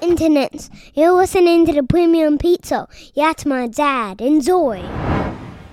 Internets, you're listening to the Premium Pete Show. It's my dad. Enjoy.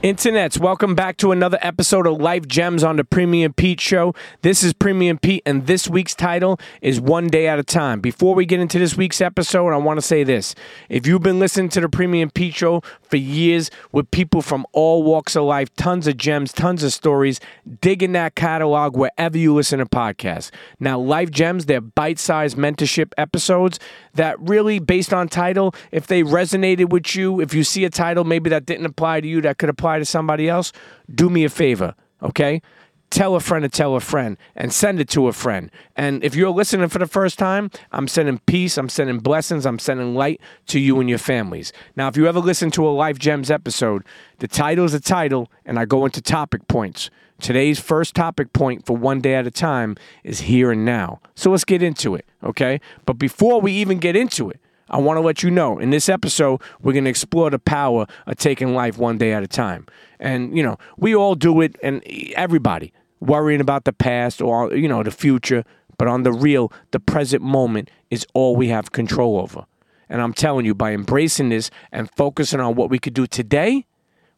Internets, welcome back to another episode of Life Gems on the Premium Pete Show. This is Premium Pete, and this week's title is One Day at a Time. Before we get into this week's episode, I want to say this. If you've been listening to the Premium Pete Show for years with people from all walks of life, tons of gems, tons of stories, digging that catalog wherever you listen to podcasts. Now, Life Gems, they're bite sized mentorship episodes that really, based on title, if they resonated with you, if you see a title maybe that didn't apply to you, that could apply to somebody else, do me a favor, okay? Tell a friend to tell a friend and send it to a friend. And if you're listening for the first time, I'm sending peace, I'm sending blessings, I'm sending light to you and your families. Now, if you ever listen to a Life Gems episode, the title is a title, and I go into topic points. Today's first topic point for one day at a time is here and now. So let's get into it, okay? But before we even get into it, I want to let you know in this episode, we're going to explore the power of taking life one day at a time. And, you know, we all do it, and everybody worrying about the past or, you know, the future. But on the real, the present moment is all we have control over. And I'm telling you, by embracing this and focusing on what we could do today,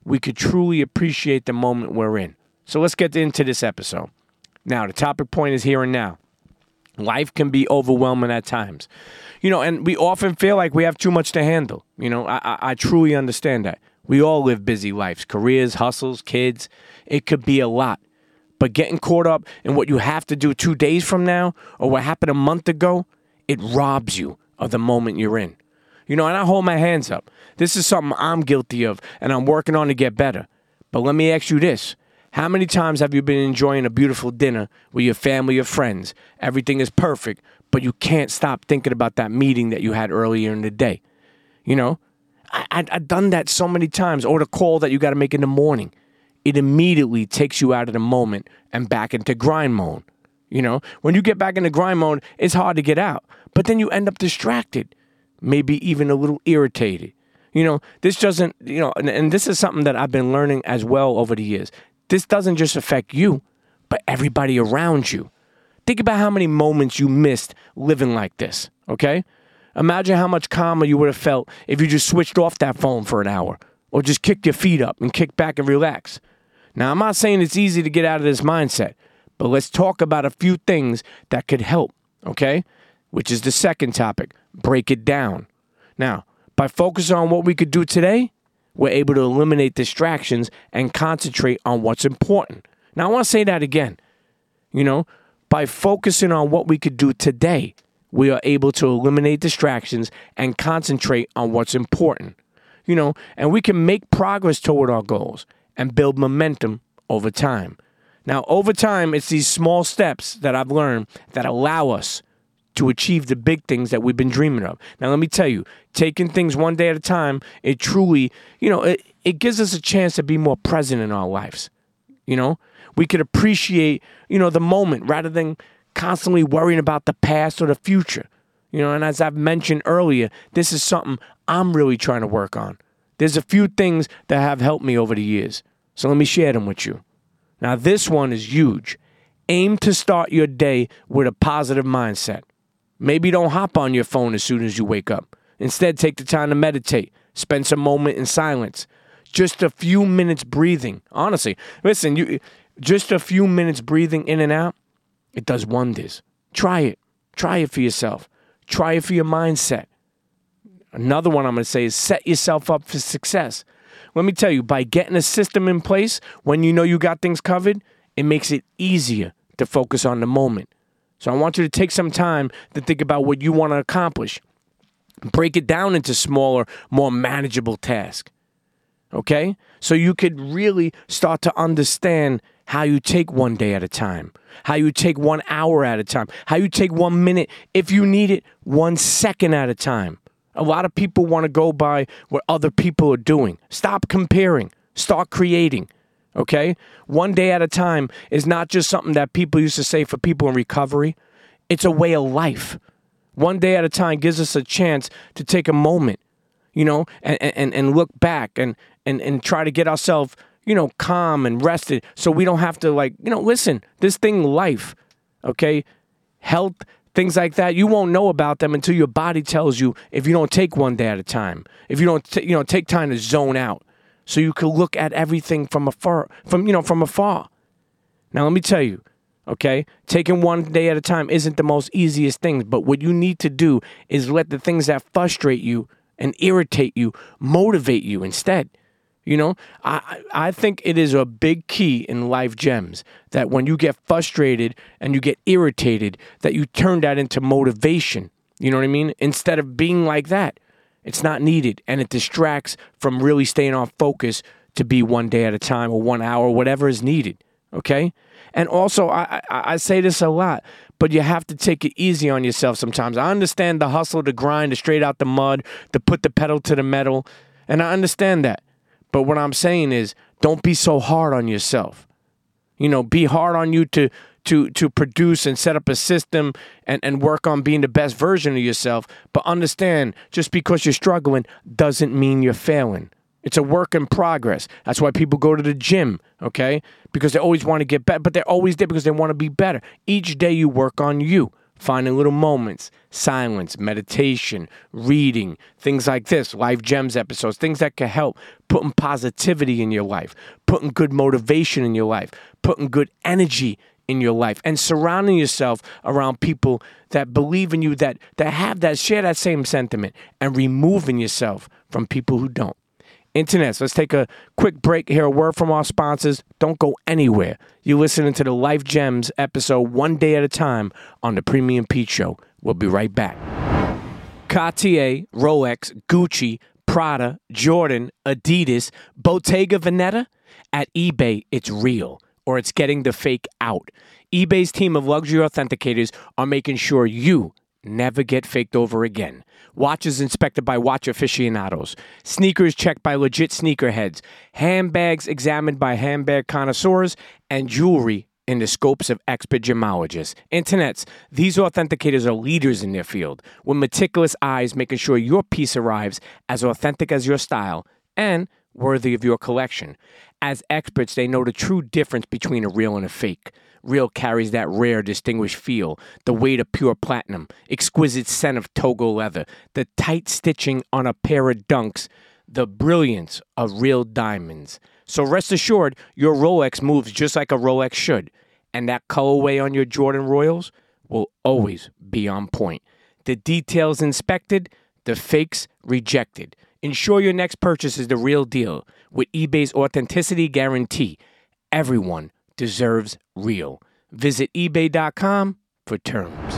we could truly appreciate the moment we're in. So let's get into this episode. Now, the topic point is here and now. Life can be overwhelming at times. You know, and we often feel like we have too much to handle. You know, I, I, I truly understand that. We all live busy lives, careers, hustles, kids. It could be a lot. But getting caught up in what you have to do two days from now or what happened a month ago, it robs you of the moment you're in. You know, and I hold my hands up. This is something I'm guilty of and I'm working on to get better. But let me ask you this how many times have you been enjoying a beautiful dinner with your family or friends? Everything is perfect, but you can't stop thinking about that meeting that you had earlier in the day. You know, I, have done that so many times, or the call that you got to make in the morning. It immediately takes you out of the moment and back into grind mode. You know, when you get back into grind mode, it's hard to get out, but then you end up distracted, maybe even a little irritated. You know, this doesn't, you know, and, and this is something that I've been learning as well over the years this doesn't just affect you, but everybody around you. Think about how many moments you missed living like this, okay? Imagine how much calmer you would have felt if you just switched off that phone for an hour or just kicked your feet up and kicked back and relax. Now, I'm not saying it's easy to get out of this mindset, but let's talk about a few things that could help, okay? Which is the second topic break it down. Now, by focusing on what we could do today, we're able to eliminate distractions and concentrate on what's important. Now, I want to say that again. You know, by focusing on what we could do today, we are able to eliminate distractions and concentrate on what's important. You know, and we can make progress toward our goals and build momentum over time. Now, over time, it's these small steps that I've learned that allow us to achieve the big things that we've been dreaming of. Now, let me tell you, taking things one day at a time, it truly, you know, it, it gives us a chance to be more present in our lives. You know, we could appreciate, you know, the moment rather than constantly worrying about the past or the future. You know, and as I've mentioned earlier, this is something I'm really trying to work on. There's a few things that have helped me over the years. So let me share them with you. Now, this one is huge. Aim to start your day with a positive mindset. Maybe don't hop on your phone as soon as you wake up. Instead, take the time to meditate, spend some moment in silence, just a few minutes breathing. Honestly, listen, you just a few minutes breathing in and out, it does wonders. Try it. Try it for yourself. Try it for your mindset. Another one I'm going to say is set yourself up for success. Let me tell you, by getting a system in place when you know you got things covered, it makes it easier to focus on the moment. So I want you to take some time to think about what you want to accomplish. Break it down into smaller, more manageable tasks. Okay? So you could really start to understand how you take one day at a time, how you take one hour at a time, how you take one minute, if you need it, one second at a time. A lot of people want to go by what other people are doing. Stop comparing, start creating. Okay? One day at a time is not just something that people used to say for people in recovery, it's a way of life. One day at a time gives us a chance to take a moment, you know, and, and, and look back and, and, and try to get ourselves, you know, calm and rested so we don't have to, like, you know, listen, this thing, life, okay? Health things like that. You won't know about them until your body tells you if you don't take one day at a time. If you don't, t- you know, take time to zone out, so you can look at everything from afar, from you know, from afar. Now, let me tell you, okay, taking one day at a time isn't the most easiest thing, but what you need to do is let the things that frustrate you and irritate you motivate you instead. You know, I I think it is a big key in life gems that when you get frustrated and you get irritated, that you turn that into motivation. You know what I mean? Instead of being like that, it's not needed and it distracts from really staying on focus to be one day at a time or one hour, whatever is needed. Okay. And also, I, I, I say this a lot, but you have to take it easy on yourself sometimes. I understand the hustle, the grind, the straight out the mud, to put the pedal to the metal, and I understand that. But what I'm saying is, don't be so hard on yourself. You know, be hard on you to to to produce and set up a system and, and work on being the best version of yourself. But understand, just because you're struggling doesn't mean you're failing. It's a work in progress. That's why people go to the gym, okay? Because they always want to get better, but they're always there because they want to be better. Each day you work on you finding little moments, silence, meditation, reading, things like this, Life Gems episodes, things that can help, putting positivity in your life, putting good motivation in your life, putting good energy in your life, and surrounding yourself around people that believe in you, that, that have that, share that same sentiment, and removing yourself from people who don't. Internets, let's take a quick break, hear a word from our sponsors. Don't go anywhere. You're listening to the Life Gems episode one day at a time on the Premium Pete Show. We'll be right back. Cartier, Rolex, Gucci, Prada, Jordan, Adidas, Bottega Veneta. At eBay, it's real or it's getting the fake out. eBay's team of luxury authenticators are making sure you never get faked over again. Watches inspected by watch aficionados, sneakers checked by legit sneakerheads, handbags examined by handbag connoisseurs, and jewelry in the scopes of expert gemologists. Internets, these authenticators are leaders in their field, with meticulous eyes making sure your piece arrives as authentic as your style and worthy of your collection. As experts, they know the true difference between a real and a fake. Real carries that rare, distinguished feel, the weight of pure platinum, exquisite scent of togo leather, the tight stitching on a pair of dunks, the brilliance of real diamonds. So rest assured, your Rolex moves just like a Rolex should, and that colorway on your Jordan Royals will always be on point. The details inspected, the fakes rejected. Ensure your next purchase is the real deal with eBay's authenticity guarantee. Everyone deserves real. Visit eBay.com for terms.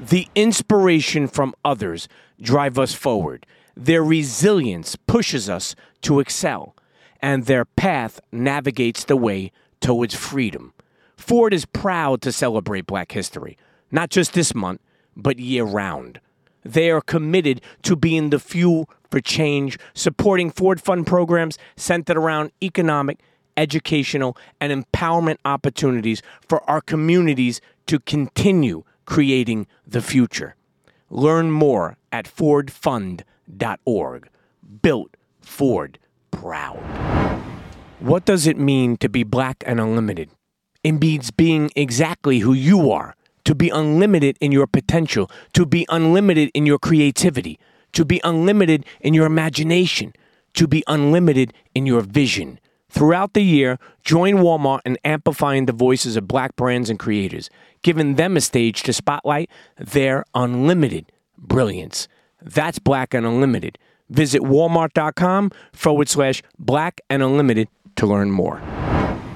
The inspiration from others drive us forward. Their resilience pushes us to excel, and their path navigates the way towards freedom. Ford is proud to celebrate Black History, not just this month, but year round. They are committed to being the fuel for change, supporting Ford Fund programs centered around economic, educational, and empowerment opportunities for our communities to continue creating the future. Learn more at FordFund.org. Built Ford proud. What does it mean to be black and unlimited? It means being exactly who you are, to be unlimited in your potential, to be unlimited in your creativity, to be unlimited in your imagination, to be unlimited in your vision. Throughout the year, join Walmart in amplifying the voices of black brands and creators, giving them a stage to spotlight their unlimited brilliance. That's Black and Unlimited. Visit walmart.com forward slash black and unlimited to learn more.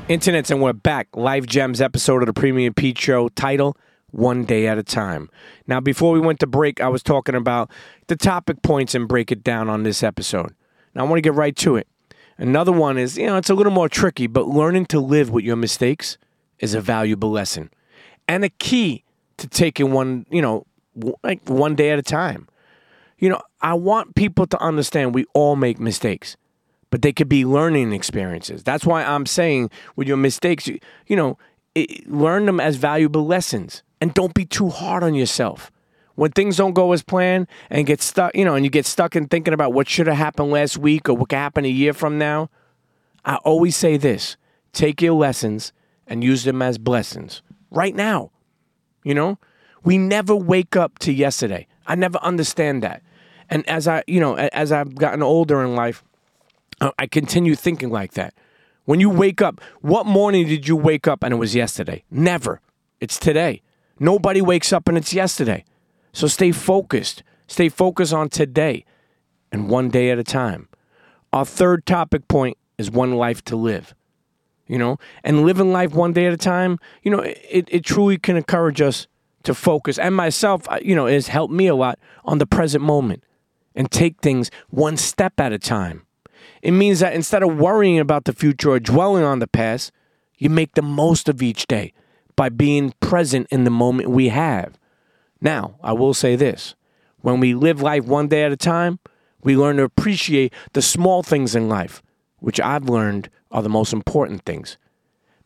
Internets, and we're back. Life Gems episode of the Premium Pete Show title One Day at a Time. Now, before we went to break, I was talking about the topic points and break it down on this episode. Now, I want to get right to it. Another one is, you know, it's a little more tricky, but learning to live with your mistakes is a valuable lesson and a key to taking one, you know, like one day at a time. You know, I want people to understand we all make mistakes, but they could be learning experiences. That's why I'm saying with your mistakes, you, you know, it, learn them as valuable lessons and don't be too hard on yourself. When things don't go as planned and get stuck, you know, and you get stuck in thinking about what should have happened last week or what could happen a year from now, I always say this take your lessons and use them as blessings right now. You know, We never wake up to yesterday. I never understand that. And as I, you know, as I've gotten older in life, I continue thinking like that. When you wake up, what morning did you wake up and it was yesterday? Never. It's today. Nobody wakes up and it's yesterday. So stay focused. Stay focused on today and one day at a time. Our third topic point is one life to live. You know, and living life one day at a time, you know, it, it truly can encourage us to focus. And myself, you know, has helped me a lot on the present moment and take things one step at a time. It means that instead of worrying about the future or dwelling on the past, you make the most of each day by being present in the moment we have. Now, I will say this when we live life one day at a time, we learn to appreciate the small things in life, which I've learned are the most important things.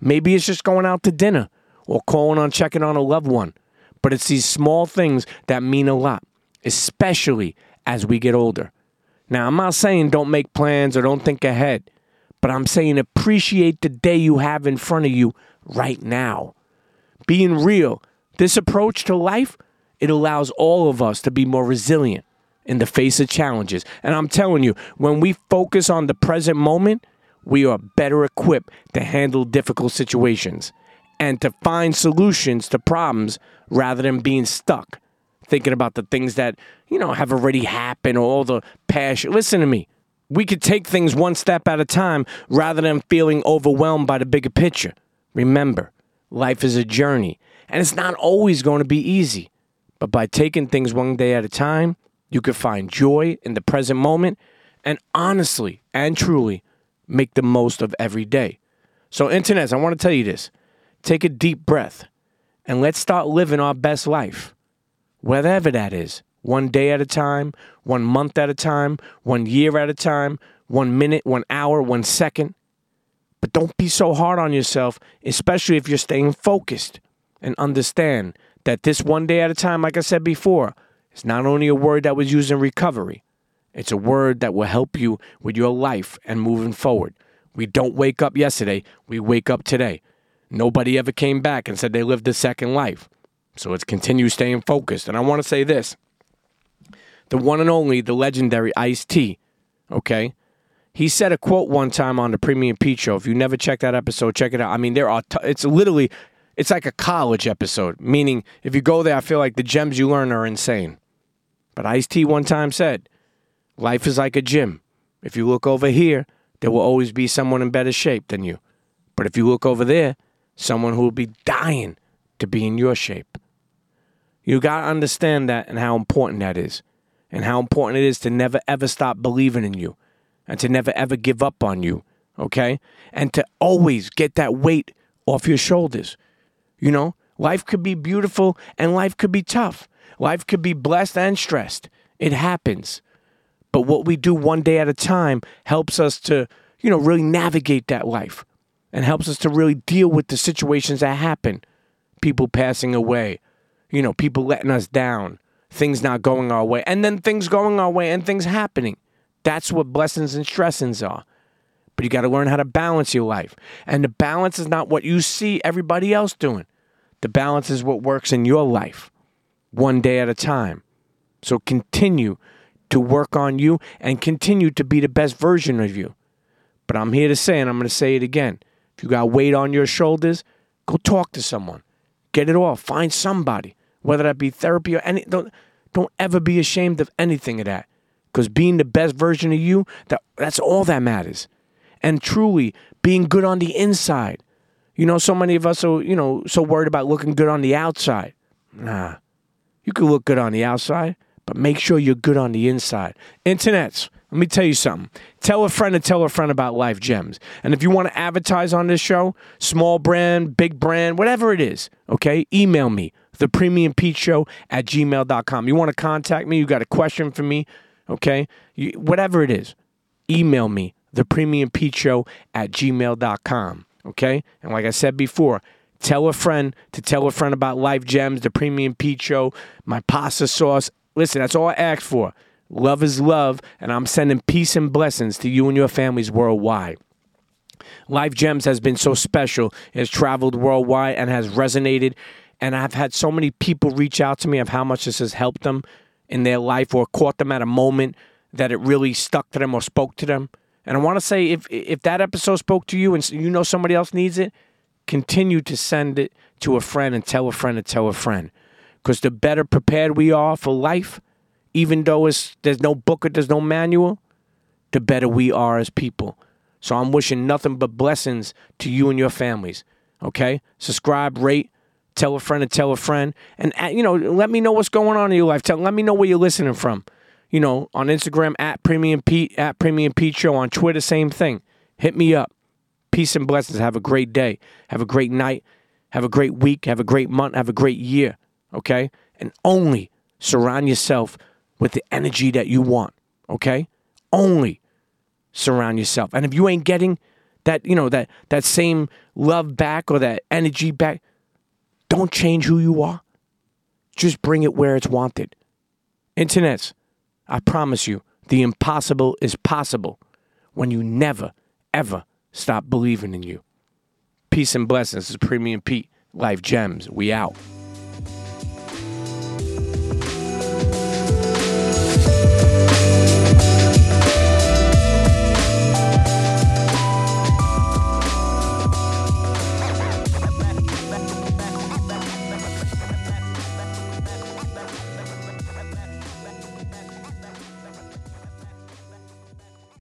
Maybe it's just going out to dinner or calling on checking on a loved one, but it's these small things that mean a lot, especially as we get older. Now, I'm not saying don't make plans or don't think ahead, but I'm saying appreciate the day you have in front of you right now. Being real, this approach to life, it allows all of us to be more resilient in the face of challenges. And I'm telling you, when we focus on the present moment, we are better equipped to handle difficult situations and to find solutions to problems rather than being stuck thinking about the things that, you know, have already happened or all the passion. Listen to me. We could take things one step at a time rather than feeling overwhelmed by the bigger picture. Remember, life is a journey and it's not always going to be easy. But by taking things one day at a time, you can find joy in the present moment and honestly and truly make the most of every day. So, internet, I want to tell you this take a deep breath and let's start living our best life, whatever that is. One day at a time, one month at a time, one year at a time, one minute, one hour, one second. But don't be so hard on yourself, especially if you're staying focused and understand that this one day at a time, like I said before, is not only a word that was used in recovery, it's a word that will help you with your life and moving forward. We don't wake up yesterday, we wake up today. Nobody ever came back and said they lived a second life. So it's continue staying focused. And I want to say this the one and only, the legendary Ice T, okay? He said a quote one time on the Premium Pete Show. If you never checked that episode, check it out. I mean, there are, t- it's literally, it's like a college episode, meaning if you go there, I feel like the gems you learn are insane. But Ice T one time said, Life is like a gym. If you look over here, there will always be someone in better shape than you. But if you look over there, someone who will be dying to be in your shape. You got to understand that and how important that is, and how important it is to never ever stop believing in you, and to never ever give up on you, okay? And to always get that weight off your shoulders. You know, life could be beautiful and life could be tough. Life could be blessed and stressed. It happens. But what we do one day at a time helps us to, you know, really navigate that life and helps us to really deal with the situations that happen. People passing away, you know, people letting us down, things not going our way, and then things going our way and things happening. That's what blessings and stressings are. But you got to learn how to balance your life. And the balance is not what you see everybody else doing. The balance is what works in your life, one day at a time. So continue to work on you and continue to be the best version of you. But I'm here to say, and I'm going to say it again if you got weight on your shoulders, go talk to someone. Get it off. Find somebody, whether that be therapy or any. Don't, don't ever be ashamed of anything of that. Because being the best version of you, that, that's all that matters. And truly being good on the inside. You know, so many of us are, you know, so worried about looking good on the outside. Nah. You can look good on the outside, but make sure you're good on the inside. Internets, let me tell you something. Tell a friend and tell a friend about Life Gems. And if you want to advertise on this show, small brand, big brand, whatever it is, okay, email me, the premium show at gmail.com. You want to contact me, you got a question for me, okay, you, whatever it is, email me, the premium Pete show at gmail.com, okay? And like I said before, tell a friend to tell a friend about Life Gems, the premium Pete show, my pasta sauce. Listen, that's all I ask for. Love is love, and I'm sending peace and blessings to you and your families worldwide. Life Gems has been so special. It has traveled worldwide and has resonated And I've had so many people reach out to me of how much this has helped them in their life or caught them at a moment that it really stuck to them or spoke to them. And I want to say if if that episode spoke to you and you know somebody else needs it, continue to send it to a friend and tell a friend and tell a friend. Because the better prepared we are for life, even though it's, there's no book or there's no manual, the better we are as people. So I'm wishing nothing but blessings to you and your families. Okay? Subscribe, rate, tell a friend and tell a friend. And, uh, you know, let me know what's going on in your life. Tell, let me know where you're listening from. You know, on Instagram, at Premium Pete, at Premium Pete Show. On Twitter, same thing. Hit me up. Peace and blessings. Have a great day. Have a great night. Have a great week. Have a great month. Have a great year. Okay? And only surround yourself with the energy that you want. Okay? Only surround yourself. And if you ain't getting that, you know, that that same love back or that energy back, don't change who you are. Just bring it where it's wanted. Internets, I promise you, the impossible is possible when you never, ever stop believing in you. Peace and blessings. This is Premium Pete. Life Gems. We out.